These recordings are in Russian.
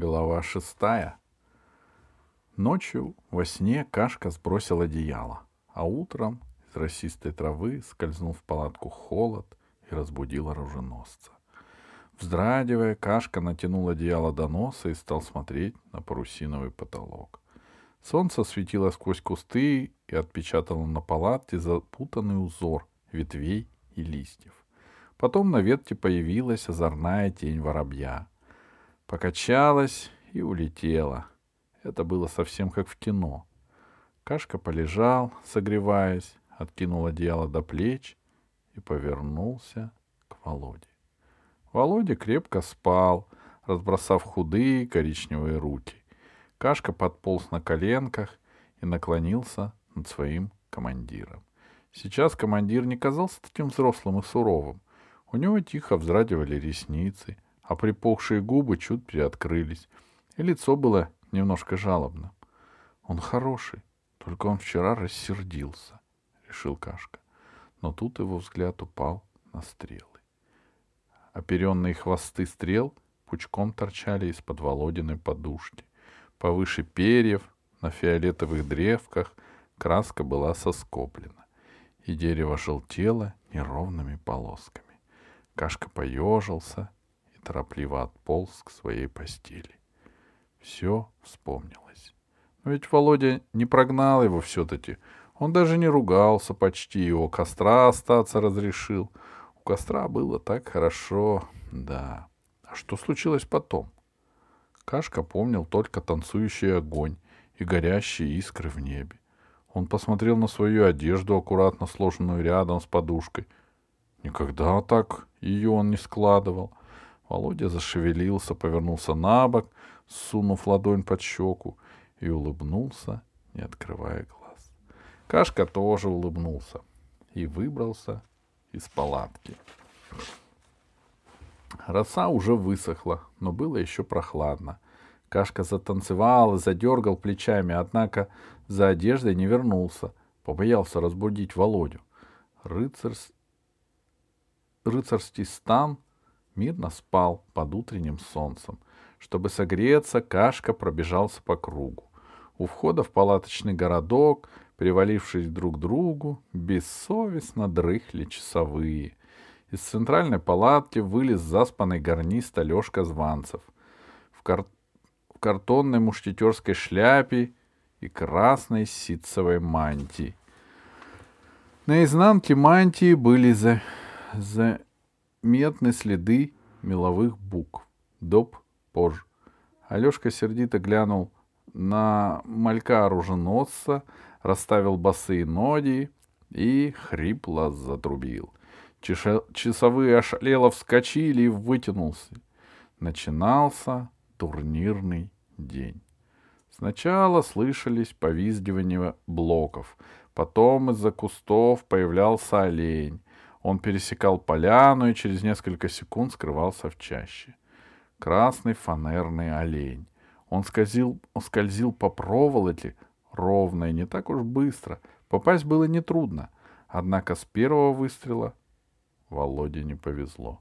Глава шестая. Ночью во сне Кашка сбросил одеяло, а утром из росистой травы скользнул в палатку холод и разбудил оруженосца. Вздрагивая, Кашка натянул одеяло до носа и стал смотреть на парусиновый потолок. Солнце светило сквозь кусты и отпечатало на палатке запутанный узор ветвей и листьев. Потом на ветке появилась озорная тень воробья — покачалась и улетела. Это было совсем как в кино. Кашка полежал, согреваясь, откинул одеяло до плеч и повернулся к Володе. Володя крепко спал, разбросав худые коричневые руки. Кашка подполз на коленках и наклонился над своим командиром. Сейчас командир не казался таким взрослым и суровым. У него тихо вздрагивали ресницы — а припухшие губы чуть приоткрылись, и лицо было немножко жалобным. Он хороший, только он вчера рассердился, — решил Кашка. Но тут его взгляд упал на стрелы. Оперенные хвосты стрел пучком торчали из-под Володиной подушки. Повыше перьев, на фиолетовых древках, краска была соскоплена, и дерево желтело неровными полосками. Кашка поежился торопливо отполз к своей постели. Все вспомнилось. Но ведь Володя не прогнал его все-таки. Он даже не ругался почти, его костра остаться разрешил. У костра было так хорошо, да. А что случилось потом? Кашка помнил только танцующий огонь и горящие искры в небе. Он посмотрел на свою одежду, аккуратно сложенную рядом с подушкой. Никогда так ее он не складывал. Володя зашевелился, повернулся на бок, сунув ладонь под щеку и улыбнулся, не открывая глаз. Кашка тоже улыбнулся и выбрался из палатки. Роса уже высохла, но было еще прохладно. Кашка затанцевал и задергал плечами, однако за одеждой не вернулся, побоялся разбудить Володю. Рыцарс... Рыцарский стан — мирно спал под утренним солнцем. Чтобы согреться, Кашка пробежался по кругу. У входа в палаточный городок, привалившись друг к другу, бессовестно дрыхли часовые. Из центральной палатки вылез заспанный гарнист Алешка Званцев. В, кар... в картонной мушкетерской шляпе и красной ситцевой мантии. На изнанке мантии были за... за метны следы меловых букв. Доп позже. Алешка сердито глянул на малька оруженосца, расставил босые ноги и хрипло затрубил. Чеша... Часовые ошалело вскочили и вытянулся. Начинался турнирный день. Сначала слышались повизгивания блоков, потом из-за кустов появлялся олень, он пересекал поляну и через несколько секунд скрывался в чаще. Красный фанерный олень. Он скользил, он скользил по проволоке ровно и не так уж быстро. Попасть было нетрудно. Однако с первого выстрела Володе не повезло.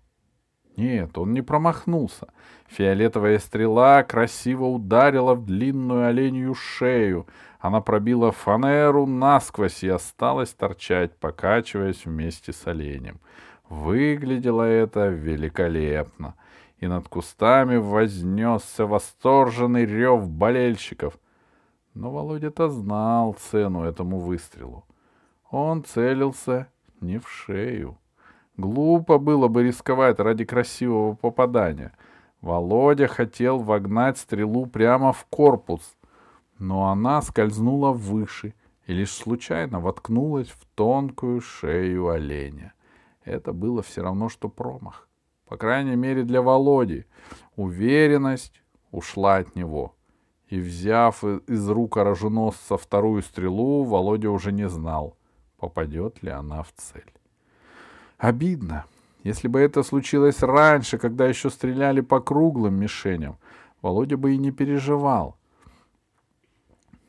Нет, он не промахнулся. Фиолетовая стрела красиво ударила в длинную оленью шею, она пробила фанеру насквозь и осталась торчать, покачиваясь вместе с оленем. Выглядело это великолепно, и над кустами вознесся восторженный рев болельщиков. Но Володя-то знал цену этому выстрелу. Он целился не в шею. Глупо было бы рисковать ради красивого попадания. Володя хотел вогнать стрелу прямо в корпус — но она скользнула выше и лишь случайно воткнулась в тонкую шею оленя. Это было все равно, что промах. По крайней мере, для Володи. Уверенность ушла от него. И, взяв из рук оруженосца вторую стрелу, Володя уже не знал, попадет ли она в цель. Обидно. Если бы это случилось раньше, когда еще стреляли по круглым мишеням, Володя бы и не переживал.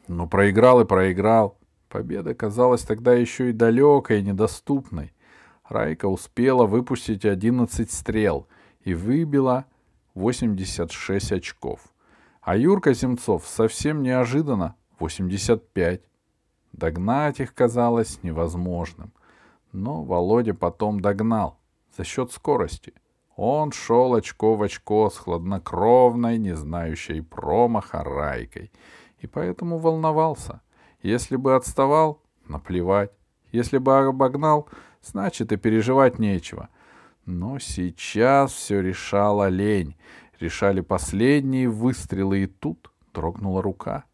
Но проиграл и проиграл. Победа казалась тогда еще и далекой и недоступной. Райка успела выпустить 11 стрел и выбила 86 очков. а Юрка Земцов совсем неожиданно 85. Догнать их казалось невозможным. Но Володя потом догнал за счет скорости. Он шел очко в очко с хладнокровной, не знающей промаха Райкой, и поэтому волновался. Если бы отставал, наплевать. Если бы обогнал, значит и переживать нечего. Но сейчас все решала лень. Решали последние выстрелы, и тут дрогнула рука.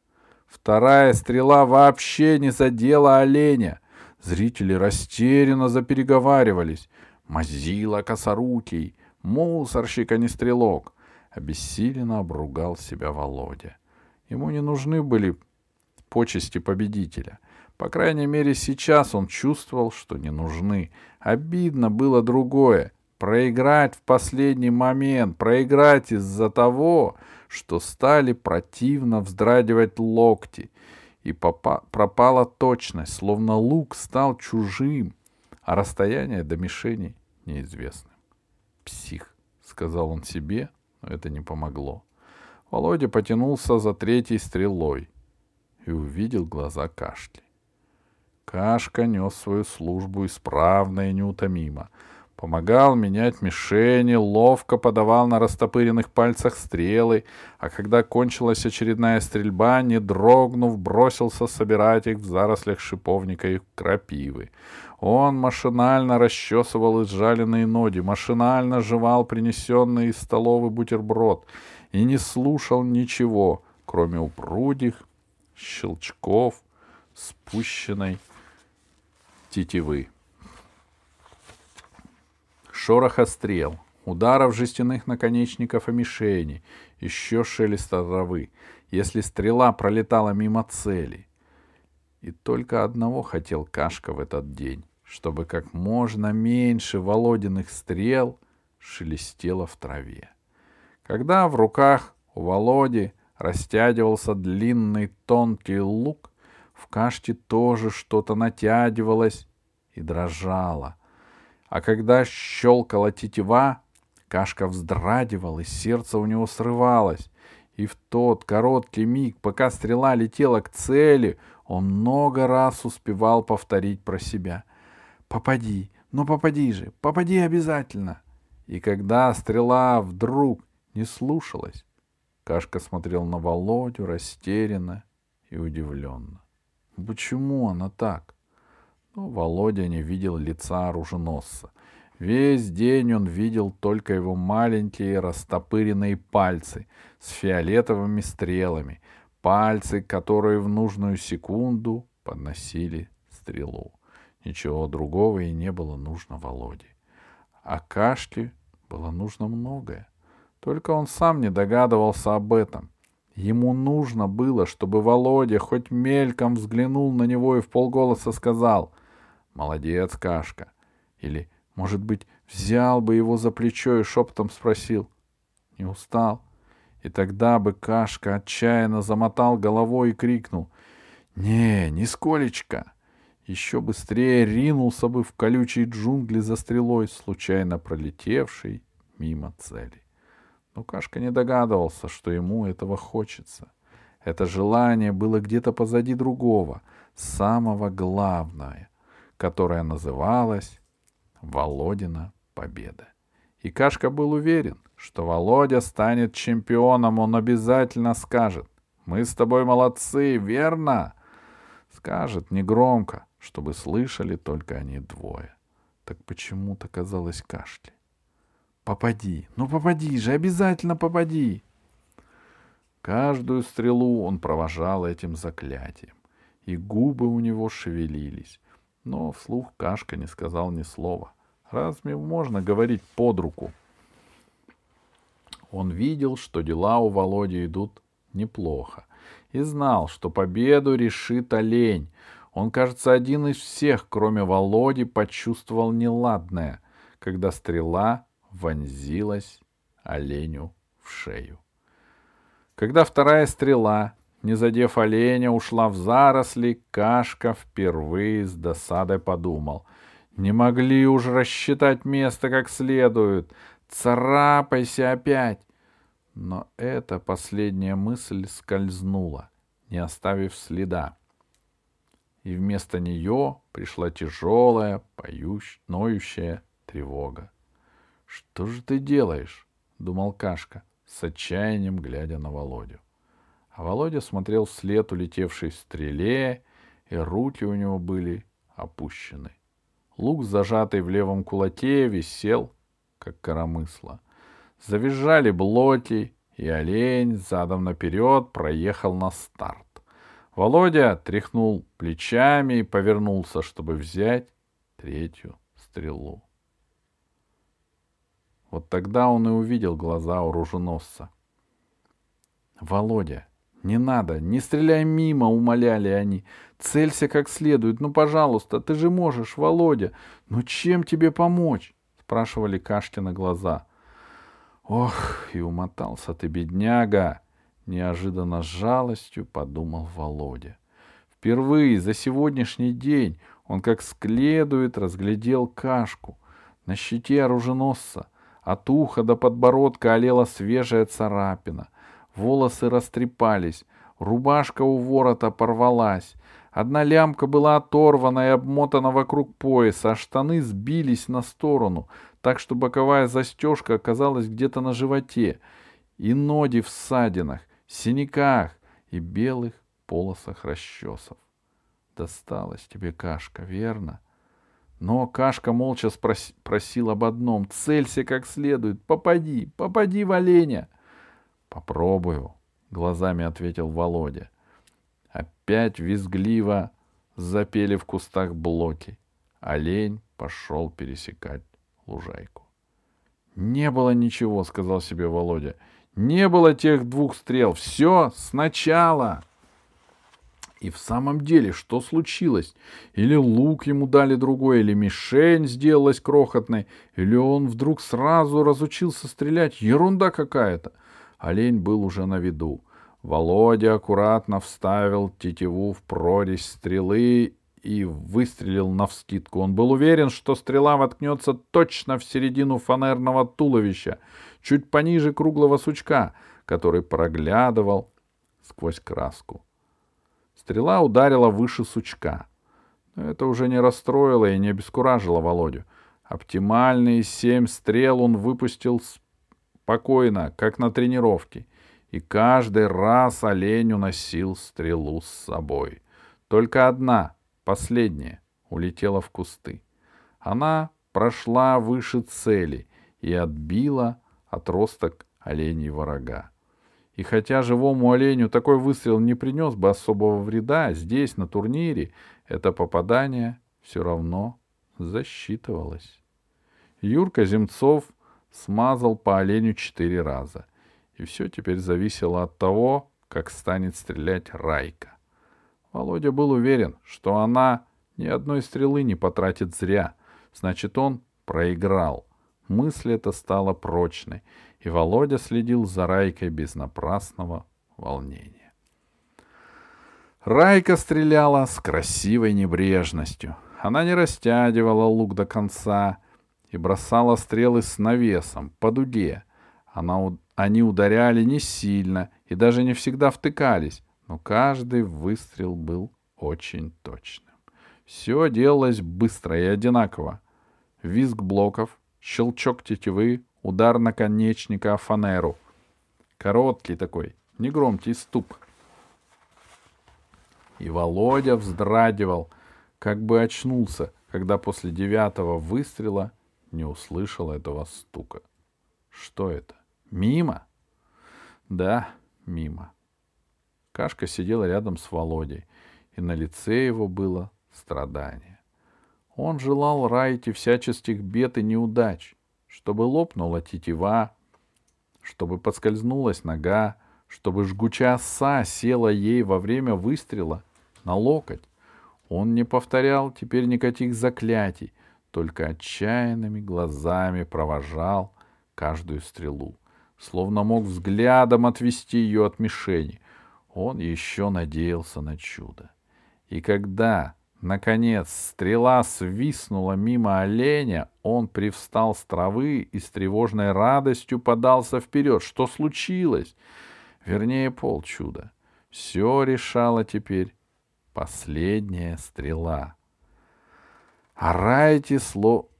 Вторая стрела вообще не задела оленя. Зрители растерянно запереговаривались. Мазила косорукий, мусорщик, а не стрелок. Обессиленно обругал себя Володя. Ему не нужны были почести победителя. По крайней мере, сейчас он чувствовал, что не нужны. Обидно было другое. Проиграть в последний момент, проиграть из-за того, что стали противно вздрагивать локти, и попа- пропала точность, словно лук стал чужим, а расстояние до мишени неизвестным. «Псих», — сказал он себе, но это не помогло. Володя потянулся за третьей стрелой и увидел глаза Кашки. Кашка нес свою службу исправно и неутомимо. Помогал менять мишени, ловко подавал на растопыренных пальцах стрелы, а когда кончилась очередная стрельба, не дрогнув, бросился собирать их в зарослях шиповника и крапивы. Он машинально расчесывал изжаленные ноги, машинально жевал принесенный из столовой бутерброд и не слушал ничего, кроме упругих щелчков спущенной тетивы. Шороха стрел, ударов жестяных наконечников о мишени, еще шелеста травы, если стрела пролетала мимо цели. И только одного хотел Кашка в этот день, чтобы как можно меньше Володиных стрел шелестело в траве. Когда в руках у Володи растягивался длинный тонкий лук, в каште тоже что-то натягивалось и дрожало. А когда щелкала тетива, кашка вздрагивал, и сердце у него срывалось. И в тот короткий миг, пока стрела летела к цели, он много раз успевал повторить про себя. «Попади, ну попади же, попади обязательно!» И когда стрела вдруг не слушалась, Кашка смотрел на Володю растерянно и удивленно. Почему она так? Но Володя не видел лица оруженосца. Весь день он видел только его маленькие растопыренные пальцы с фиолетовыми стрелами, пальцы, которые в нужную секунду подносили стрелу. Ничего другого и не было нужно Володе. А Кашке было нужно многое. Только он сам не догадывался об этом. Ему нужно было, чтобы Володя хоть мельком взглянул на него и в полголоса сказал «Молодец, Кашка!» Или, может быть, взял бы его за плечо и шепотом спросил «Не устал?» И тогда бы Кашка отчаянно замотал головой и крикнул «Не, нисколечко!» Еще быстрее ринулся бы в колючие джунгли за стрелой, случайно пролетевшей мимо цели. Но Кашка не догадывался, что ему этого хочется. Это желание было где-то позади другого, самого главного, которое называлось Володина победа. И Кашка был уверен, что Володя станет чемпионом, он обязательно скажет «Мы с тобой молодцы, верно?» Скажет негромко, чтобы слышали только они двое. Так почему-то казалось Кашке. Попади, ну попади же, обязательно попади. Каждую стрелу он провожал этим заклятием, и губы у него шевелились. Но вслух Кашка не сказал ни слова. Разве можно говорить под руку? Он видел, что дела у Володи идут неплохо, и знал, что победу решит олень. Он, кажется, один из всех, кроме Володи, почувствовал неладное, когда стрела вонзилась оленю в шею. Когда вторая стрела, не задев оленя, ушла в заросли, Кашка впервые с досадой подумал. Не могли уж рассчитать место как следует. Царапайся опять. Но эта последняя мысль скользнула, не оставив следа. И вместо нее пришла тяжелая, поющая, ноющая тревога. «Что же ты делаешь?» — думал Кашка, с отчаянием глядя на Володю. А Володя смотрел вслед улетевшей стреле, и руки у него были опущены. Лук, зажатый в левом кулаке, висел, как коромысло. Завизжали блоки, и олень задом наперед проехал на старт. Володя тряхнул плечами и повернулся, чтобы взять третью стрелу. Вот тогда он и увидел глаза оруженосца. «Володя, не надо, не стреляй мимо!» — умоляли они. «Целься как следует, ну, пожалуйста, ты же можешь, Володя! Ну, чем тебе помочь?» — спрашивали Кашкина глаза. «Ох, и умотался ты, бедняга!» — неожиданно с жалостью подумал Володя. Впервые за сегодняшний день он как следует разглядел кашку. На щите оруженосца от уха до подбородка олела свежая царапина. Волосы растрепались, рубашка у ворота порвалась. Одна лямка была оторвана и обмотана вокруг пояса, а штаны сбились на сторону, так что боковая застежка оказалась где-то на животе. И ноги в ссадинах, синяках и белых полосах расчесов. Досталась тебе кашка, верно? Но Кашка молча спрос... просил об одном. Целься как следует. Попади, попади в оленя. Попробую, глазами ответил Володя. Опять визгливо запели в кустах блоки. Олень пошел пересекать лужайку. Не было ничего, сказал себе Володя. Не было тех двух стрел. Все сначала. И в самом деле, что случилось? Или лук ему дали другой, или мишень сделалась крохотной, или он вдруг сразу разучился стрелять. Ерунда какая-то. Олень был уже на виду. Володя аккуратно вставил тетиву в прорезь стрелы и выстрелил навскидку. Он был уверен, что стрела воткнется точно в середину фанерного туловища, чуть пониже круглого сучка, который проглядывал сквозь краску. Стрела ударила выше сучка. Но это уже не расстроило и не обескуражило Володю. Оптимальные семь стрел он выпустил спокойно, как на тренировке. И каждый раз олень уносил стрелу с собой. Только одна, последняя, улетела в кусты. Она прошла выше цели и отбила отросток оленьего рога. И хотя живому оленю такой выстрел не принес бы особого вреда, здесь, на турнире, это попадание все равно засчитывалось. Юрка Земцов смазал по оленю четыре раза. И все теперь зависело от того, как станет стрелять Райка. Володя был уверен, что она ни одной стрелы не потратит зря. Значит, он проиграл. Мысль эта стала прочной, и Володя следил за Райкой без напрасного волнения. Райка стреляла с красивой небрежностью. Она не растягивала лук до конца и бросала стрелы с навесом, по дуге. Она, они ударяли не сильно и даже не всегда втыкались, но каждый выстрел был очень точным. Все делалось быстро и одинаково. Визг блоков, щелчок тетивы, удар наконечника о фанеру. Короткий такой, негромкий ступ. И Володя вздрагивал, как бы очнулся, когда после девятого выстрела не услышал этого стука. Что это? Мимо? Да, мимо. Кашка сидела рядом с Володей, и на лице его было страдание. Он желал Райте всяческих бед и неудач, чтобы лопнула тетива, чтобы подскользнулась нога, чтобы жгучая оса села ей во время выстрела на локоть. Он не повторял теперь никаких заклятий, только отчаянными глазами провожал каждую стрелу, словно мог взглядом отвести ее от мишени. Он еще надеялся на чудо. И когда Наконец, стрела свистнула мимо оленя, он привстал с травы и с тревожной радостью подался вперед. Что случилось? Вернее, полчуда. Все решала теперь последняя стрела. А Райти сло...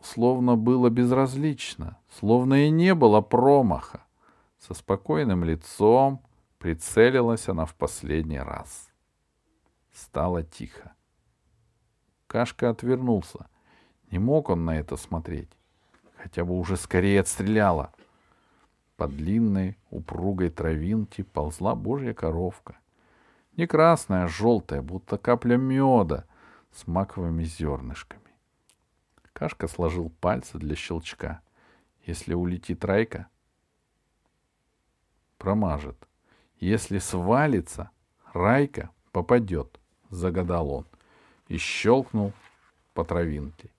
словно было безразлично, словно и не было промаха. Со спокойным лицом прицелилась она в последний раз. Стало тихо. Кашка отвернулся. Не мог он на это смотреть. Хотя бы уже скорее отстреляла. По длинной, упругой травинке ползла божья коровка. Не красная, а желтая, будто капля меда с маковыми зернышками. Кашка сложил пальцы для щелчка. Если улетит Райка, промажет. Если свалится, Райка попадет, загадал он и щелкнул по травинке.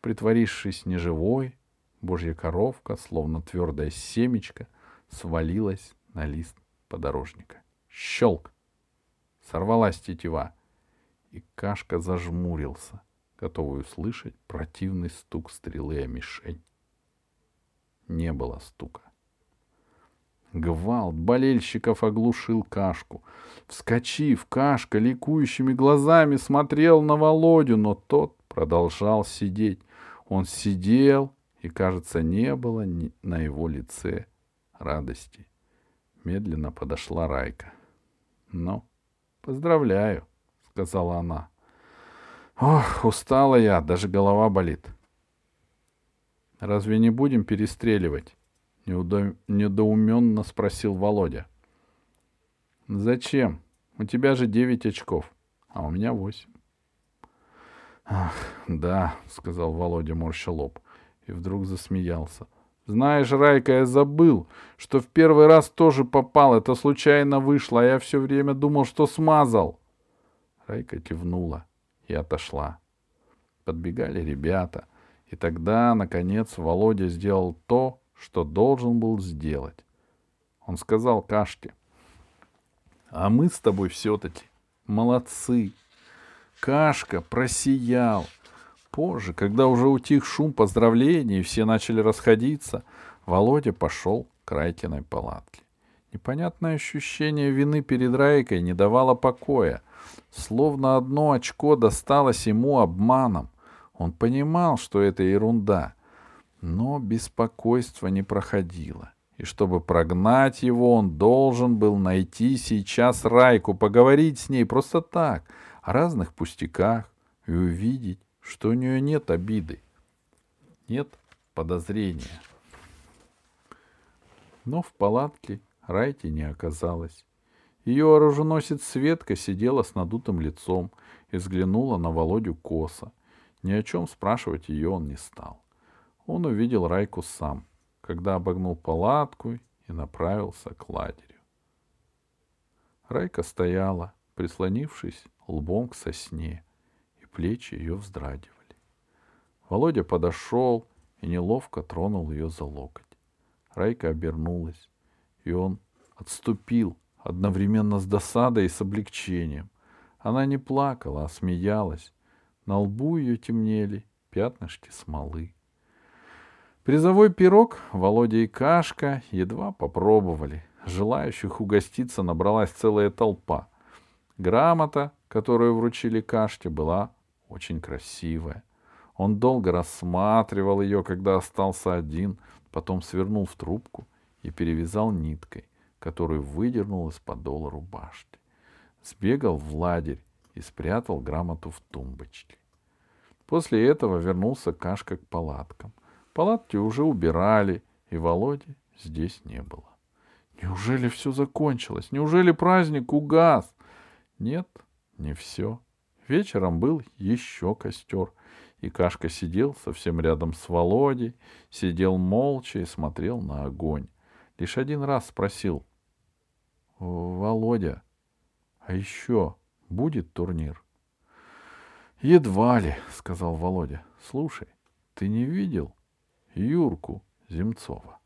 Притворившись неживой, божья коровка, словно твердое семечко, свалилась на лист подорожника. Щелк! Сорвалась тетива, и Кашка зажмурился, готовый услышать противный стук стрелы о мишень. Не было стука. Гвалт болельщиков оглушил Кашку. Вскочив, Кашка ликующими глазами смотрел на Володю, но тот продолжал сидеть. Он сидел, и, кажется, не было на его лице радости. Медленно подошла Райка. «Ну, поздравляю», — сказала она. «Ох, устала я, даже голова болит». «Разве не будем перестреливать?» — недоуменно спросил Володя. «Зачем? У тебя же девять очков, а у меня восемь». «Ах, да», — сказал Володя, морща лоб, и вдруг засмеялся. «Знаешь, Райка, я забыл, что в первый раз тоже попал. Это случайно вышло, а я все время думал, что смазал». Райка кивнула и отошла. Подбегали ребята, и тогда, наконец, Володя сделал то, что должен был сделать. Он сказал Кашке, а мы с тобой все-таки молодцы. Кашка просиял. Позже, когда уже утих шум поздравлений и все начали расходиться, Володя пошел к Райкиной палатке. Непонятное ощущение вины перед Райкой не давало покоя. Словно одно очко досталось ему обманом. Он понимал, что это ерунда. Но беспокойство не проходило. И чтобы прогнать его, он должен был найти сейчас Райку, поговорить с ней просто так, о разных пустяках, и увидеть, что у нее нет обиды, нет подозрения. Но в палатке Райки не оказалось. Ее оруженосец Светка сидела с надутым лицом и взглянула на Володю косо. Ни о чем спрашивать ее он не стал он увидел Райку сам, когда обогнул палатку и направился к лагерю. Райка стояла, прислонившись лбом к сосне, и плечи ее вздрагивали. Володя подошел и неловко тронул ее за локоть. Райка обернулась, и он отступил одновременно с досадой и с облегчением. Она не плакала, а смеялась. На лбу ее темнели пятнышки смолы. Призовой пирог Володя и Кашка едва попробовали. Желающих угоститься набралась целая толпа. Грамота, которую вручили Кашке, была очень красивая. Он долго рассматривал ее, когда остался один, потом свернул в трубку и перевязал ниткой, которую выдернул из подола рубашки. Сбегал в ладерь и спрятал грамоту в тумбочке. После этого вернулся Кашка к палаткам — Палатки уже убирали, и Володи здесь не было. Неужели все закончилось? Неужели праздник угас? Нет, не все. Вечером был еще костер, и Кашка сидел совсем рядом с Володей, сидел молча и смотрел на огонь. Лишь один раз спросил. — Володя, а еще будет турнир? — Едва ли, — сказал Володя. — Слушай, ты не видел? Юрку Земцова.